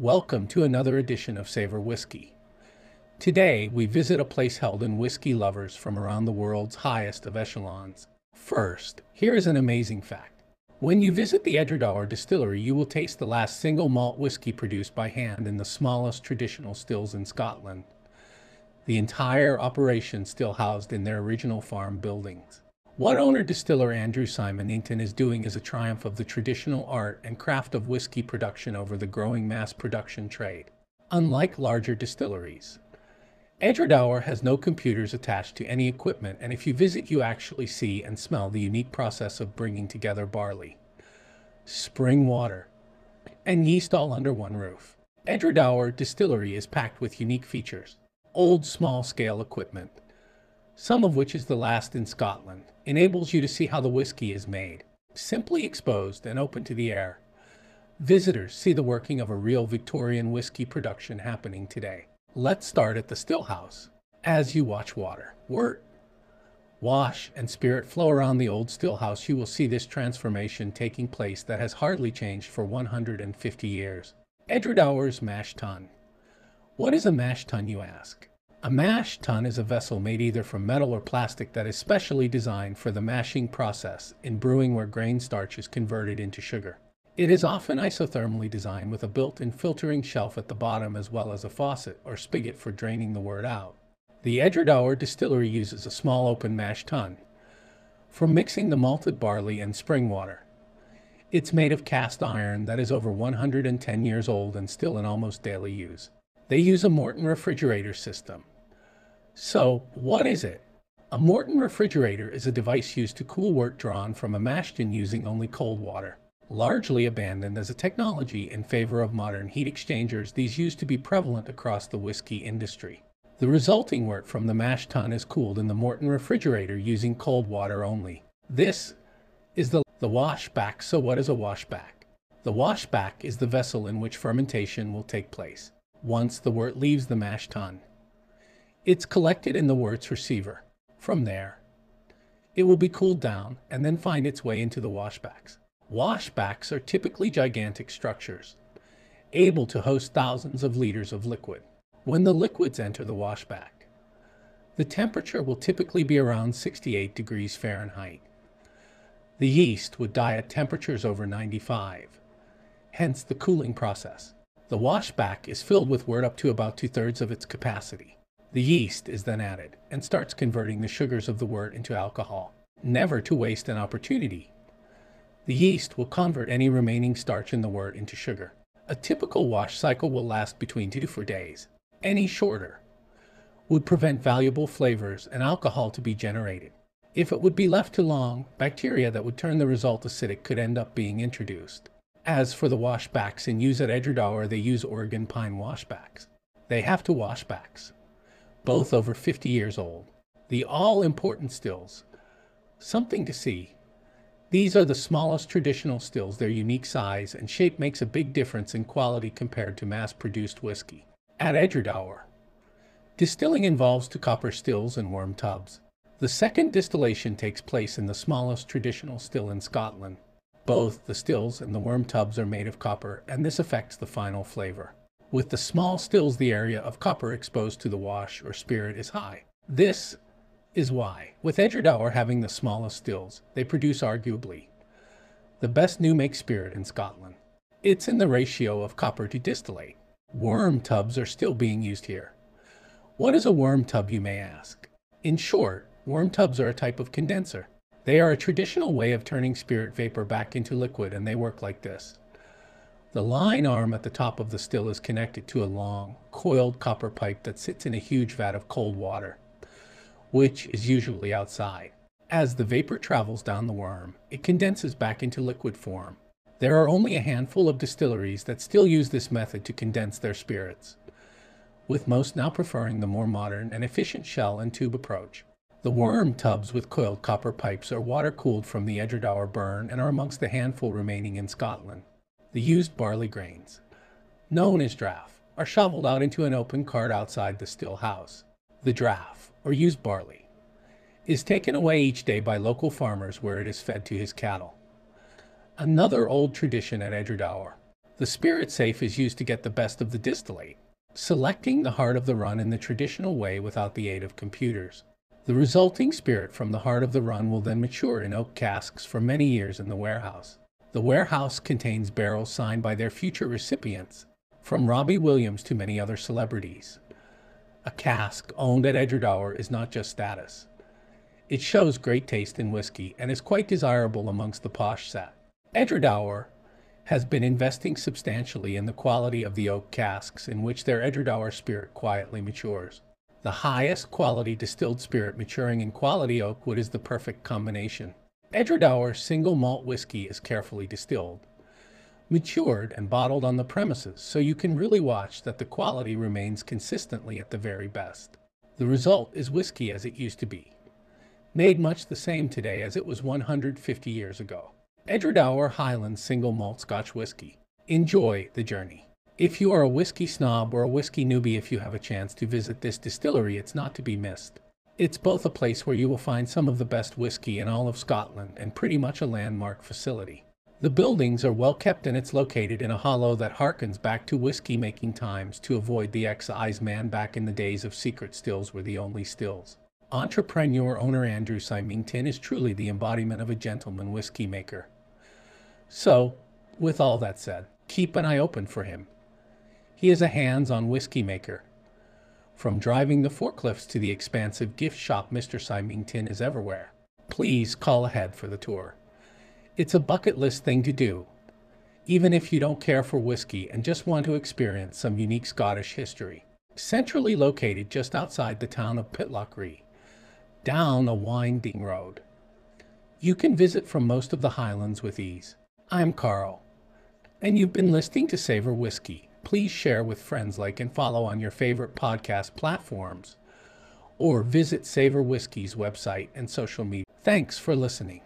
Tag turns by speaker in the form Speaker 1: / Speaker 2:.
Speaker 1: Welcome to another edition of Savor Whiskey. Today, we visit a place held in whiskey lovers from around the world's highest of echelons. First, here is an amazing fact. When you visit the Edradour distillery, you will taste the last single malt whiskey produced by hand in the smallest traditional stills in Scotland. The entire operation still housed in their original farm buildings. What owner distiller Andrew Symington is doing is a triumph of the traditional art and craft of whiskey production over the growing mass production trade. Unlike larger distilleries, Edradour has no computers attached to any equipment, and if you visit, you actually see and smell the unique process of bringing together barley, spring water, and yeast all under one roof. Edradour Distillery is packed with unique features, old small scale equipment, some of which is the last in Scotland, enables you to see how the whiskey is made, simply exposed and open to the air. Visitors see the working of a real Victorian whiskey production happening today. Let's start at the stillhouse. As you watch water, wort, wash, and spirit flow around the old stillhouse, you will see this transformation taking place that has hardly changed for 150 years. Edradour's mash tun. What is a mash tun, you ask? A mash tun is a vessel made either from metal or plastic that is specially designed for the mashing process in brewing where grain starch is converted into sugar. It is often isothermally designed with a built-in filtering shelf at the bottom as well as a faucet or spigot for draining the wort out. The Edradour distillery uses a small open mash tun for mixing the malted barley and spring water. It's made of cast iron that is over 110 years old and still in almost daily use. They use a Morton refrigerator system. So, what is it? A Morton refrigerator is a device used to cool wort drawn from a mash tun using only cold water. Largely abandoned as a technology in favor of modern heat exchangers, these used to be prevalent across the whiskey industry. The resulting wort from the mash tun is cooled in the Morton refrigerator using cold water only. This is the, the washback. So what is a washback? The washback is the vessel in which fermentation will take place once the wort leaves the mash tun. It's collected in the wort's receiver. From there, it will be cooled down and then find its way into the washbacks. Washbacks are typically gigantic structures, able to host thousands of liters of liquid. When the liquids enter the washback, the temperature will typically be around 68 degrees Fahrenheit. The yeast would die at temperatures over 95, hence the cooling process. The washback is filled with wort up to about two-thirds of its capacity. The yeast is then added and starts converting the sugars of the wort into alcohol. Never to waste an opportunity. The yeast will convert any remaining starch in the wort into sugar. A typical wash cycle will last between two to four days. Any shorter would prevent valuable flavors and alcohol to be generated. If it would be left too long, bacteria that would turn the result acidic could end up being introduced. As for the washbacks in use at Edradour, they use Oregon pine washbacks. They have two washbacks, both over 50 years old. The all-important stills. Something to see. These are the smallest traditional stills. Their unique size and shape makes a big difference in quality compared to mass-produced whiskey. At Edradour, distilling involves two copper stills and worm tubs. The second distillation takes place in the smallest traditional still in Scotland. Both the stills and the worm tubs are made of copper, and this affects the final flavor. With the small stills, the area of copper exposed to the wash or spirit is high. This is why, with Edradour having the smallest stills, they produce arguably the best new make spirit in Scotland. It's in the ratio of copper to distillate. Worm tubs are still being used here. What is a worm tub, you may ask? In short, worm tubs are a type of condenser. They are a traditional way of turning spirit vapor back into liquid, and they work like this. The lyne arm at the top of the still is connected to a long, coiled copper pipe that sits in a huge vat of cold water, which is usually outside. As the vapor travels down the worm, it condenses back into liquid form. There are only a handful of distilleries that still use this method to condense their spirits, with most now preferring the more modern and efficient shell and tube approach. The worm tubs with coiled copper pipes are water-cooled from the Edradour burn and are amongst the handful remaining in Scotland. The used barley grains, known as draff, are shoveled out into an open cart outside the still house. The draff, or used barley, is taken away each day by local farmers where it is fed to his cattle. Another old tradition at Edradour. The spirit safe is used to get the best of the distillate, selecting the heart of the run in the traditional way without the aid of computers. The resulting spirit from the heart of the run will then mature in oak casks for many years in the warehouse. The warehouse contains barrels signed by their future recipients, from Robbie Williams to many other celebrities. A cask owned at Edradour is not just status. It shows great taste in whiskey and is quite desirable amongst the posh set. Edradour has been investing substantially in the quality of the oak casks in which their Edradour spirit quietly matures. The highest quality distilled spirit maturing in quality oak wood is the perfect combination. Edradour single malt whiskey is carefully distilled, matured, and bottled on the premises so you can really watch that the quality remains consistently at the very best. The result is whiskey as it used to be, made much the same today as it was 150 years ago. Edradour Highland Single Malt Scotch Whiskey. Enjoy the journey. If you are a whiskey snob or a whiskey newbie, if you have a chance to visit this distillery, it's not to be missed. It's both a place where you will find some of the best whiskey in all of Scotland and pretty much a landmark facility. The buildings are well kept and it's located in a hollow that harkens back to whiskey making times to avoid the excise man back in the days of secret stills were the only stills. Entrepreneur owner Andrew Symington is truly the embodiment of a gentleman whiskey maker. So, with all that said, keep an eye open for him. He is a hands on whiskey maker. From driving the forklifts to the expansive gift shop, Mr. Symington is everywhere. Please call ahead for the tour. It's a bucket list thing to do, even if you don't care for whiskey and just want to experience some unique Scottish history. Centrally located just outside the town of Pitlochry, down a winding road. You can visit from most of the Highlands with ease. I'm Carl, and you've been listening to Savor Whiskey. Please share with friends, like and follow on your favorite podcast platforms, or visit Savor Whiskey's website and social media. Thanks for listening.